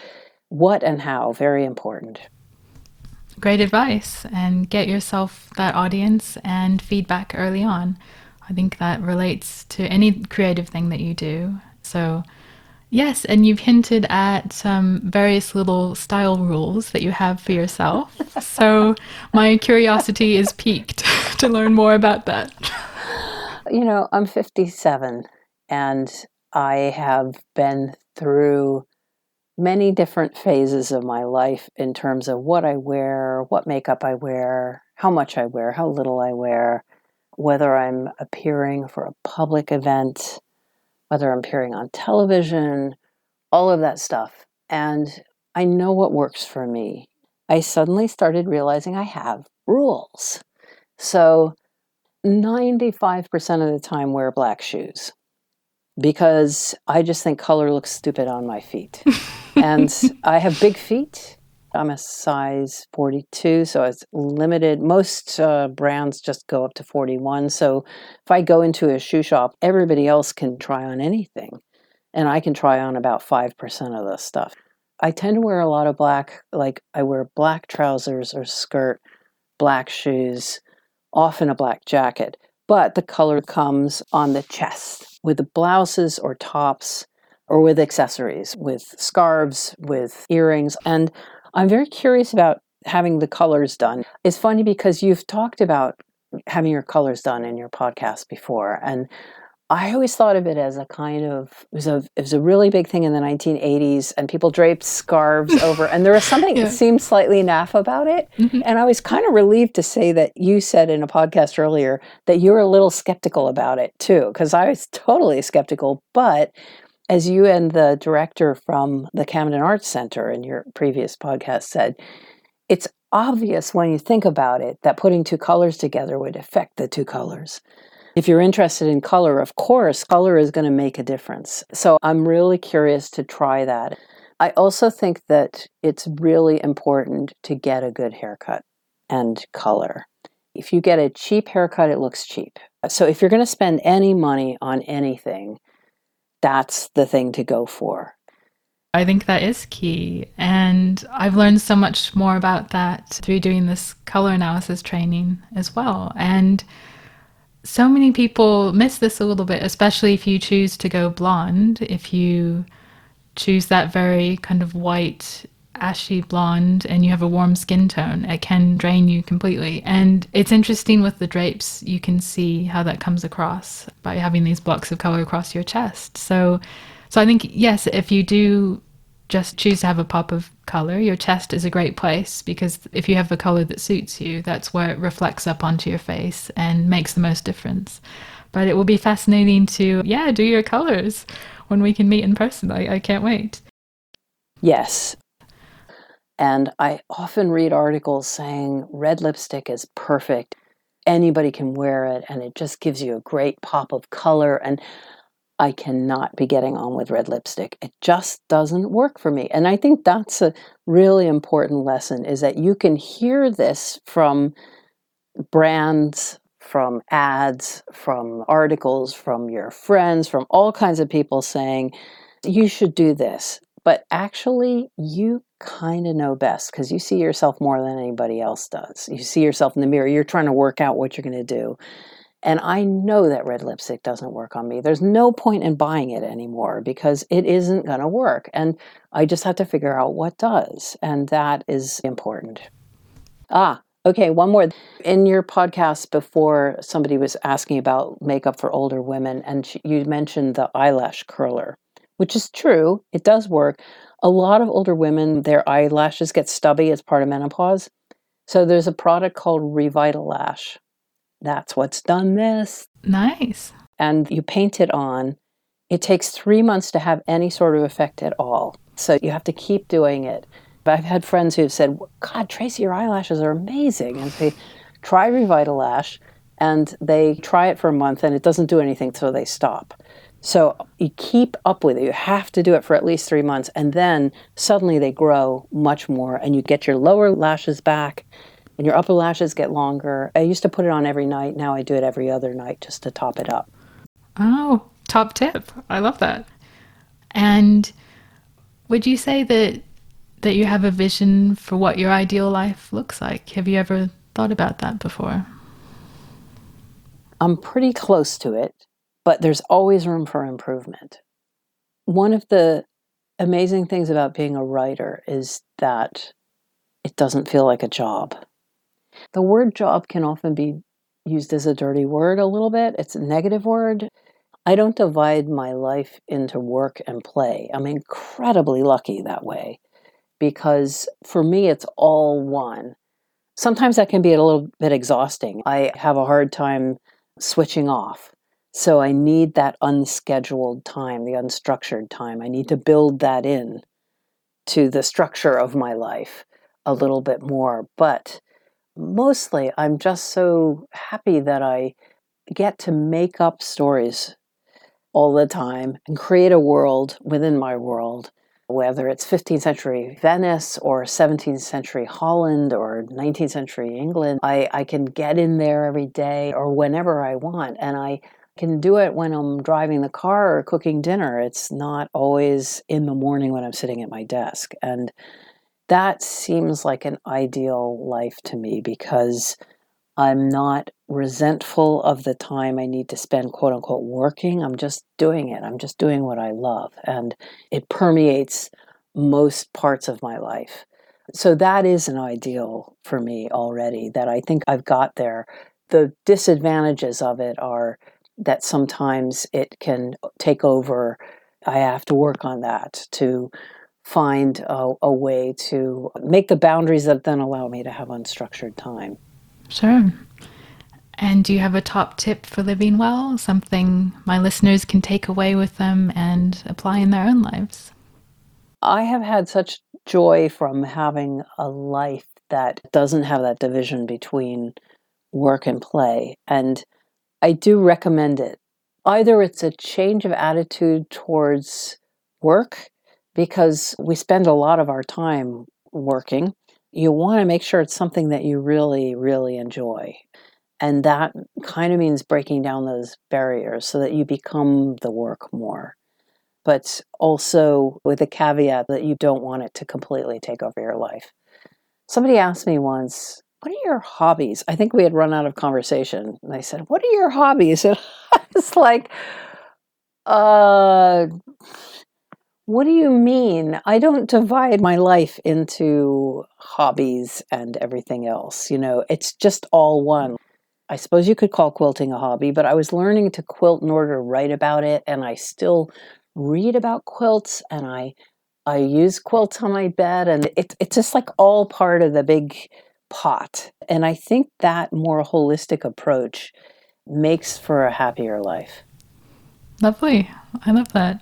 [SPEAKER 2] what and how very important.
[SPEAKER 1] Great advice and get yourself that audience and feedback early on. I think that relates to any creative thing that you do. So Yes, and you've hinted at some various little style rules that you have for yourself. so my curiosity is piqued to learn more about that.
[SPEAKER 2] You know, I'm 57 and I have been through many different phases of my life in terms of what I wear, what makeup I wear, how much I wear, how little I wear, whether I'm appearing for a public event, whether I'm appearing on television, all of that stuff. And I know what works for me. I suddenly started realizing I have rules. So 95% of the time wear black shoes because I just think color looks stupid on my feet. and I have big feet. I'm a size 42, so it's limited. Most uh, brands just go up to 41. So if I go into a shoe shop, everybody else can try on anything. And I can try on about 5% of the stuff. I tend to wear a lot of black, like I wear black trousers or skirt, black shoes, often a black jacket. But the color comes on the chest with the blouses or tops or with accessories, with scarves, with earrings. And I'm very curious about having the colors done. It's funny because you've talked about having your colors done in your podcast before. And I always thought of it as a kind of it was a it was a really big thing in the 1980s, and people draped scarves over, and there was something yeah. that seemed slightly naff about it. Mm-hmm. And I was kind of relieved to say that you said in a podcast earlier that you were a little skeptical about it too, because I was totally skeptical. But as you and the director from the Camden Arts Center in your previous podcast said, it's obvious when you think about it that putting two colors together would affect the two colors. If you're interested in color, of course, color is going to make a difference. So I'm really curious to try that. I also think that it's really important to get a good haircut and color. If you get a cheap haircut, it looks cheap. So if you're going to spend any money on anything, that's the thing to go for.
[SPEAKER 1] I think that is key. And I've learned so much more about that through doing this color analysis training as well. And so many people miss this a little bit, especially if you choose to go blonde, if you choose that very kind of white, ashy blonde, and you have a warm skin tone, it can drain you completely. And it's interesting with the drapes, you can see how that comes across by having these blocks of color across your chest. So, so I think, yes, if you do just choose to have a pop of color. Your chest is a great place because if you have the color that suits you, that's where it reflects up onto your face and makes the most difference. But it will be fascinating to, yeah, do your colors when we can meet in person. I, I can't wait.
[SPEAKER 2] Yes. And I often read articles saying red lipstick is perfect. Anybody can wear it, and it just gives you a great pop of color. And I cannot be getting on with red lipstick. It just doesn't work for me. And I think that's a really important lesson is that you can hear this from brands, from ads, from articles, from your friends, from all kinds of people saying, you should do this. But actually, you kind of know best because you see yourself more than anybody else does. You see yourself in the mirror, you're trying to work out what you're going to do. And I know that red lipstick doesn't work on me. There's no point in buying it anymore because it isn't going to work. And I just have to figure out what does. And that is important. Ah, okay, one more. In your podcast before, somebody was asking about makeup for older women, and you mentioned the eyelash curler, which is true. It does work. A lot of older women, their eyelashes get stubby as part of menopause. So there's a product called Revitalash that's what's done this.
[SPEAKER 1] Nice.
[SPEAKER 2] And you paint it on. It takes three months to have any sort of effect at all. So you have to keep doing it. But I've had friends who've said, God, Tracy, your eyelashes are amazing. And they try Revitalash and they try it for a month and it doesn't do anything, so they stop. So you keep up with it. You have to do it for at least three months. And then suddenly they grow much more and you get your lower lashes back and your upper lashes get longer. I used to put it on every night. Now I do it every other night just to top it up.
[SPEAKER 1] Oh, top tip. I love that. And would you say that that you have a vision for what your ideal life looks like? Have you ever thought about that before?
[SPEAKER 2] I'm pretty close to it, but there's always room for improvement. One of the amazing things about being a writer is that it doesn't feel like a job. The word job can often be used as a dirty word a little bit. It's a negative word. I don't divide my life into work and play. I'm incredibly lucky that way because for me, it's all one. Sometimes that can be a little bit exhausting. I have a hard time switching off. So I need that unscheduled time, the unstructured time. I need to build that in to the structure of my life a little bit more. But mostly, I'm just so happy that I get to make up stories all the time and create a world within my world, whether it's 15th century Venice or 17th century Holland or 19th century England. I, I can get in there every day or whenever I want. And I can do it when I'm driving the car or cooking dinner. It's not always in the morning when I'm sitting at my desk. And that seems like an ideal life to me because I'm not resentful of the time I need to spend, quote unquote, working. I'm just doing it. I'm just doing what I love. And it permeates most parts of my life. So that is an ideal for me already that I think I've got there. The disadvantages of it are that sometimes it can take over. I have to work on that to find a, a way to make the boundaries that then allow me to have unstructured time.
[SPEAKER 1] Sure. And do you have a top tip for living well? Something my listeners can take away with them and apply in their own lives?
[SPEAKER 2] I have had such joy from having a life that doesn't have that division between work and play. And I do recommend it. Either it's a change of attitude towards work because we spend a lot of our time working you want to make sure it's something that you really, really enjoy. And that kind of means breaking down those barriers so that you become the work more. But also with a caveat that you don't want it to completely take over your life. Somebody asked me once, What are your hobbies? I think we had run out of conversation. And I said, What are your hobbies? And I was like, uh, what do you mean? I don't divide my life into hobbies and everything else. You know, it's just all one. I suppose you could call quilting a hobby, but I was learning to quilt in order to write about it, and I still read about quilts and I I use quilts on my bed, and it's it's just like all part of the big pot. And I think that more holistic approach makes for a happier life.
[SPEAKER 1] Lovely. I love that.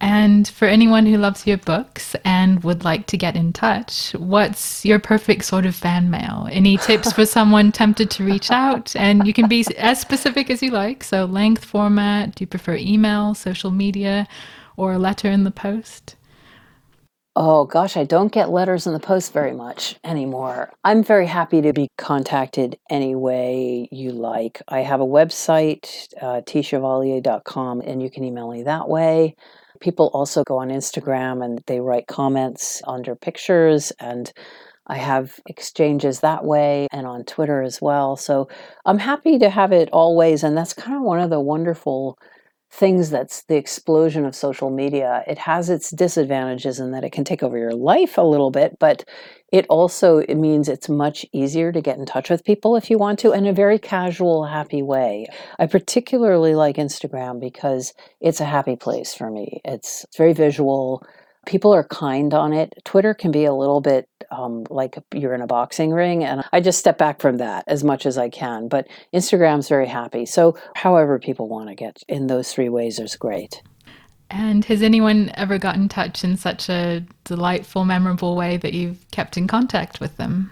[SPEAKER 1] And for anyone who loves your books and would like to get in touch, what's your perfect sort of fan mail? Any tips for someone tempted to reach out? And you can be as specific as you like. So, length, format, do you prefer email, social media, or a letter in the post?
[SPEAKER 2] Oh gosh, I don't get letters in the post very much anymore. I'm very happy to be contacted any way you like. I have a website, uh, tchevalier.com, and you can email me that way. People also go on Instagram and they write comments under pictures and I have exchanges that way and on Twitter as well. So I'm happy to have it always. And that's kind of one of the wonderful things that's the explosion of social media. It has its disadvantages in that it can take over your life a little bit, but it also it means it's much easier to get in touch with people if you want to in a very casual, happy way. I particularly like Instagram because it's a happy place for me. It's, it's very visual people are kind on it. Twitter can be a little bit um, like you're in a boxing ring, and I just step back from that as much as I can. But Instagram's very happy. So, however, people want to get in those three ways is great.
[SPEAKER 1] And has anyone ever got in touch in such a delightful, memorable way that you've kept in contact with them?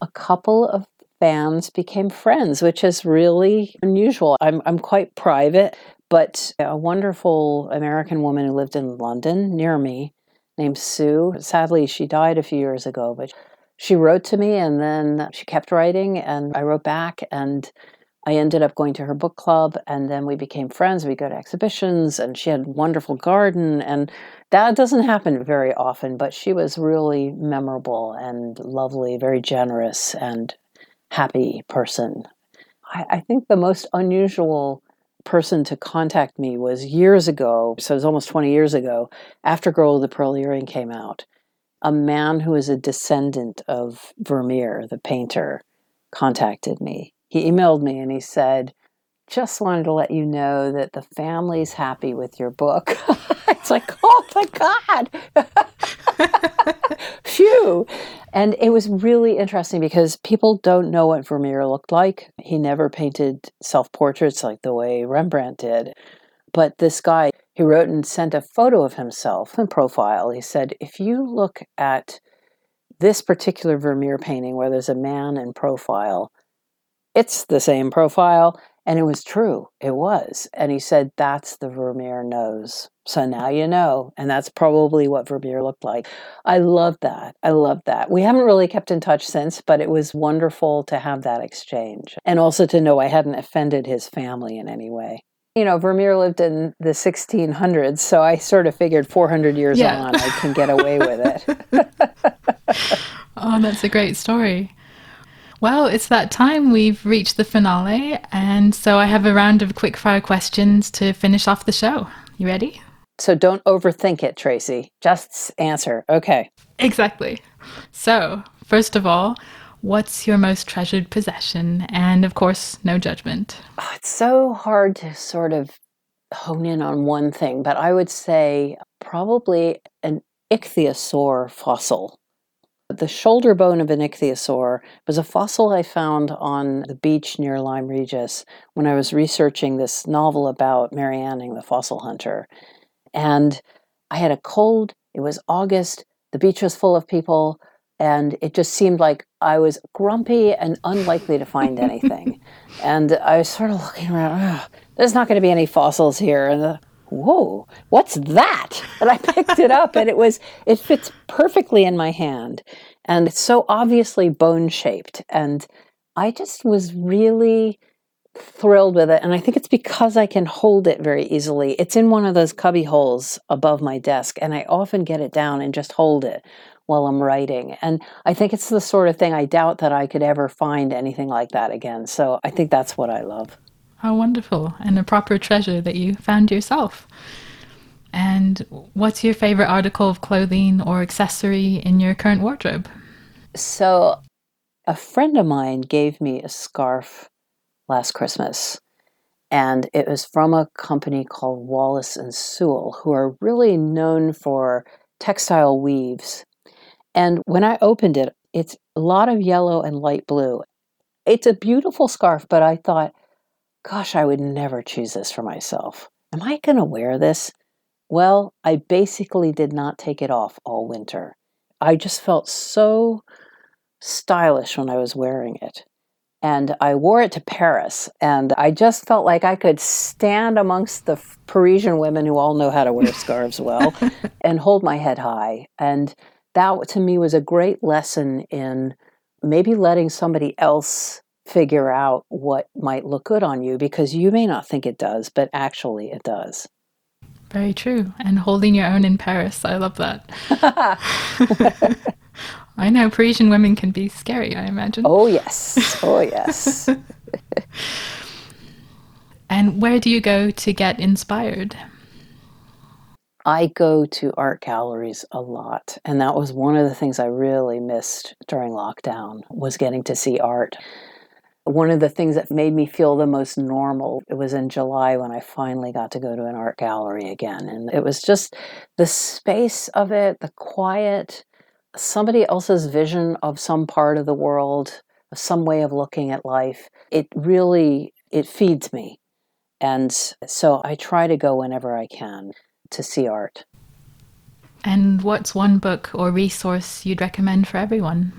[SPEAKER 2] A couple of fans became friends, which is really unusual. I'm, I'm quite private, but a wonderful American woman who lived in London near me named Sue. Sadly, she died a few years ago, but she wrote to me and then she kept writing, and I wrote back. And I ended up going to her book club, and then we became friends. We go to exhibitions, and she had a wonderful garden. And that doesn't happen very often, but she was really memorable and lovely, very generous, and happy person. I, I think the most unusual person to contact me was years ago, so it was almost 20 years ago, after Girl with the Pearl Earring came out. A man who is a descendant of Vermeer, the painter, contacted me. He emailed me and he said, just wanted to let you know that the family's happy with your book. it's like, oh my God. Phew. And it was really interesting because people don't know what Vermeer looked like. He never painted self portraits like the way Rembrandt did. But this guy, he wrote and sent a photo of himself in profile. He said, if you look at this particular Vermeer painting where there's a man in profile, it's the same profile. And it was true. It was. And he said, that's the Vermeer nose. So now you know. And that's probably what Vermeer looked like. I love that. I love that. We haven't really kept in touch since, but it was wonderful to have that exchange. And also to know I hadn't offended his family in any way. You know, Vermeer lived in the 1600s, so I sort of figured 400 years yeah. on, I can get away with it.
[SPEAKER 1] oh, that's a great story. Well, it's that time. We've reached the finale. And so I have a round of quickfire questions to finish off the show. You ready?
[SPEAKER 2] So don't overthink it, Tracy. Just answer. Okay.
[SPEAKER 1] Exactly. So, first of all, what's your most treasured possession? And of course, no judgment.
[SPEAKER 2] Oh, it's so hard to sort of hone in on one thing, but I would say probably an ichthyosaur fossil. The shoulder bone of an ichthyosaur was a fossil I found on the beach near Lyme Regis when I was researching this novel about Mary Anning, the fossil hunter. And I had a cold, it was August, the beach was full of people, and it just seemed like I was grumpy and unlikely to find anything. and I was sort of looking around, there's not going to be any fossils here. And the, whoa, what's that? And I picked it up and it was, it fits perfectly in my hand. And it's so obviously bone shaped. And I just was really thrilled with it. And I think it's because I can hold it very easily. It's in one of those cubby holes above my desk, and I often get it down and just hold it while I'm writing. And I think it's the sort of thing I doubt that I could ever find anything like that again. So I think that's what I love.
[SPEAKER 1] How wonderful. And a proper treasure that you found yourself. And what's your favorite article of clothing or accessory in your current wardrobe?
[SPEAKER 2] So, a friend of mine gave me a scarf last Christmas, and it was from a company called Wallace and Sewell, who are really known for textile weaves. And when I opened it, it's a lot of yellow and light blue. It's a beautiful scarf, but I thought, gosh, I would never choose this for myself. Am I going to wear this? Well, I basically did not take it off all winter. I just felt so stylish when I was wearing it. And I wore it to Paris, and I just felt like I could stand amongst the Parisian women who all know how to wear scarves well and hold my head high. And that to me was a great lesson in maybe letting somebody else figure out what might look good on you because you may not think it does, but actually it does.
[SPEAKER 1] Very true. And holding your own in Paris. I love that. I know Parisian women can be scary, I imagine.
[SPEAKER 2] Oh, yes. Oh, yes.
[SPEAKER 1] and where do you go to get inspired?
[SPEAKER 2] I go to art galleries a lot, and that was one of the things I really missed during lockdown was getting to see art. One of the things that made me feel the most normal, it was in July when I finally got to go to an art gallery again. And it was just the space of it, the quiet, somebody else's vision of some part of the world, some way of looking at life. It really it feeds me. And so I try to go whenever I can to see art.
[SPEAKER 1] And what's one book or resource you'd recommend for everyone?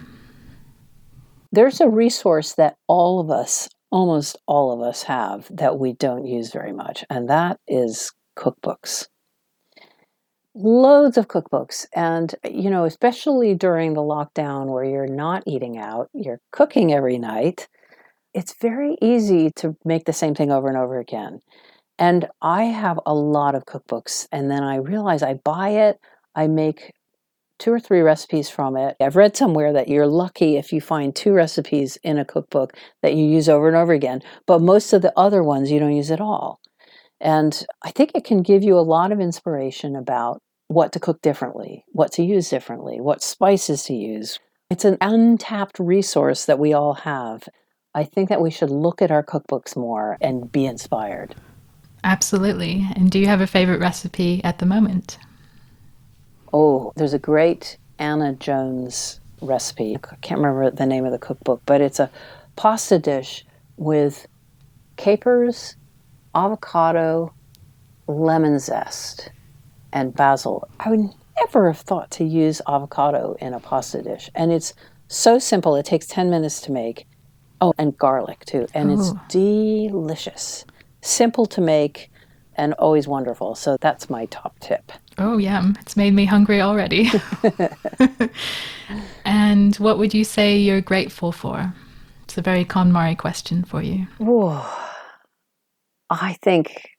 [SPEAKER 2] There's a resource that all of us, almost all of us, have that we don't use very much, and that is cookbooks. Loads of cookbooks. And, you know, especially during the lockdown where you're not eating out, you're cooking every night, it's very easy to make the same thing over and over again. And I have a lot of cookbooks, and then I realize I buy it, I make two or three recipes from it. I've read somewhere that you're lucky if you find two recipes in a cookbook that you use over and over again, but most of the other ones you don't use at all. And I think it can give you a lot of inspiration about what to cook differently, what to use differently, what spices to use. It's an untapped resource that we all have. I think that we should look at our cookbooks more and be inspired.
[SPEAKER 1] Absolutely. And do you have a favorite recipe at the moment?
[SPEAKER 2] Oh, there's a great Anna Jones recipe. I can't remember the name of the cookbook, but it's a pasta dish with capers, avocado, lemon zest, and basil. I would never have thought to use avocado in a pasta dish. And it's so simple, it takes 10 minutes to make. Oh, and garlic too. And Ooh. it's oh. delicious. Simple to make and always wonderful. So that's my top tip.
[SPEAKER 1] Oh, yum. It's made me hungry already. and what would you say you're grateful for? It's a very KonMari question for you.
[SPEAKER 2] Ooh, I think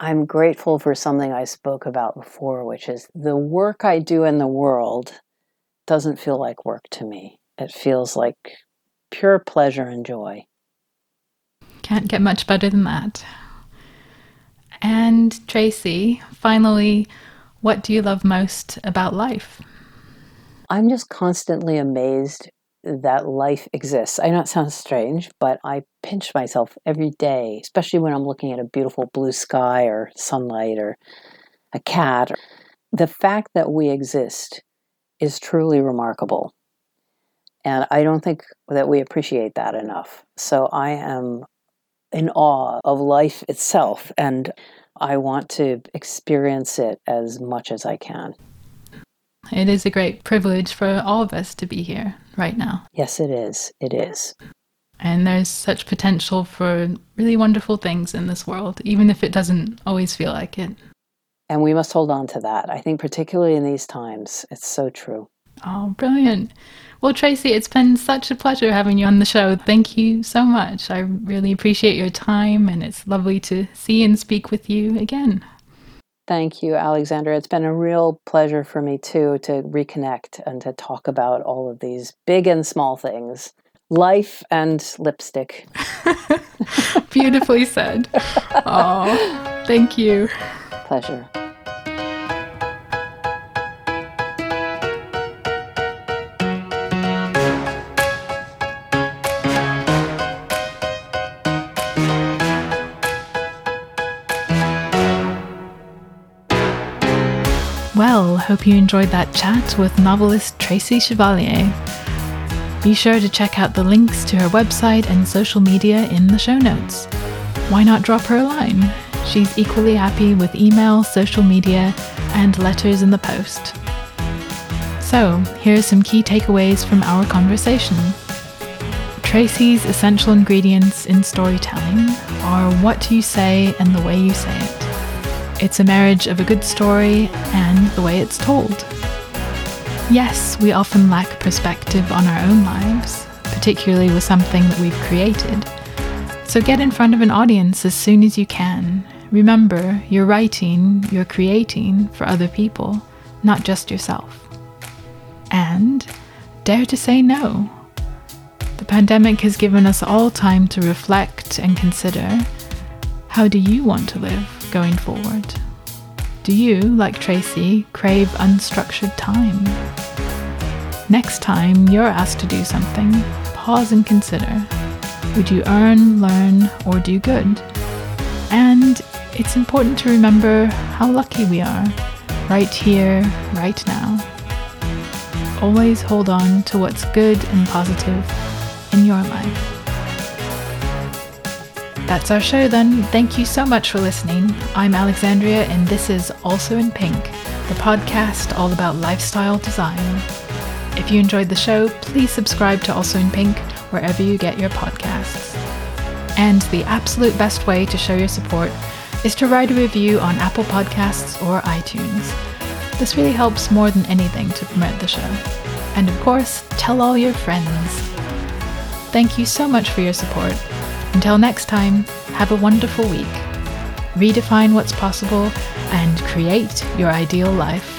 [SPEAKER 2] I'm grateful for something I spoke about before, which is the work I do in the world doesn't feel like work to me. It feels like pure pleasure and joy.
[SPEAKER 1] Can't get much better than that. And Tracy, finally, what do you love most about life?
[SPEAKER 2] I'm just constantly amazed that life exists. I know it sounds strange, but I pinch myself every day, especially when I'm looking at a beautiful blue sky or sunlight or a cat. The fact that we exist is truly remarkable. And I don't think that we appreciate that enough. So I am in awe of life itself, and I want to experience it as much as I can.
[SPEAKER 1] It is a great privilege for all of us to be here right now.
[SPEAKER 2] Yes, it is. It is.
[SPEAKER 1] And there's such potential for really wonderful things in this world, even if it doesn't always feel like it.
[SPEAKER 2] And we must hold on to that. I think, particularly in these times, it's so true.
[SPEAKER 1] Oh, brilliant. Well, Tracy, it's been such a pleasure having you on the show. Thank you so much. I really appreciate your time, and it's lovely to see and speak with you again.
[SPEAKER 2] Thank you, Alexandra. It's been a real pleasure for me too to reconnect and to talk about all of these big and small things life and lipstick.
[SPEAKER 1] Beautifully said. Oh, thank you.
[SPEAKER 2] Pleasure.
[SPEAKER 1] Well, hope you enjoyed that chat with novelist Tracy Chevalier. Be sure to check out the links to her website and social media in the show notes. Why not drop her a line? She's equally happy with email, social media, and letters in the post. So, here are some key takeaways from our conversation. Tracy's essential ingredients in storytelling are what you say and the way you say it. It's a marriage of a good story and the way it's told. Yes, we often lack perspective on our own lives, particularly with something that we've created. So get in front of an audience as soon as you can. Remember, you're writing, you're creating for other people, not just yourself. And dare to say no. The pandemic has given us all time to reflect and consider how do you want to live? Going forward? Do you, like Tracy, crave unstructured time? Next time you're asked to do something, pause and consider would you earn, learn, or do good? And it's important to remember how lucky we are, right here, right now. Always hold on to what's good and positive in your life. That's our show then. Thank you so much for listening. I'm Alexandria, and this is Also in Pink, the podcast all about lifestyle design. If you enjoyed the show, please subscribe to Also in Pink wherever you get your podcasts. And the absolute best way to show your support is to write a review on Apple Podcasts or iTunes. This really helps more than anything to promote the show. And of course, tell all your friends. Thank you so much for your support until next time, have a wonderful week. Redefine what's possible and create your ideal life.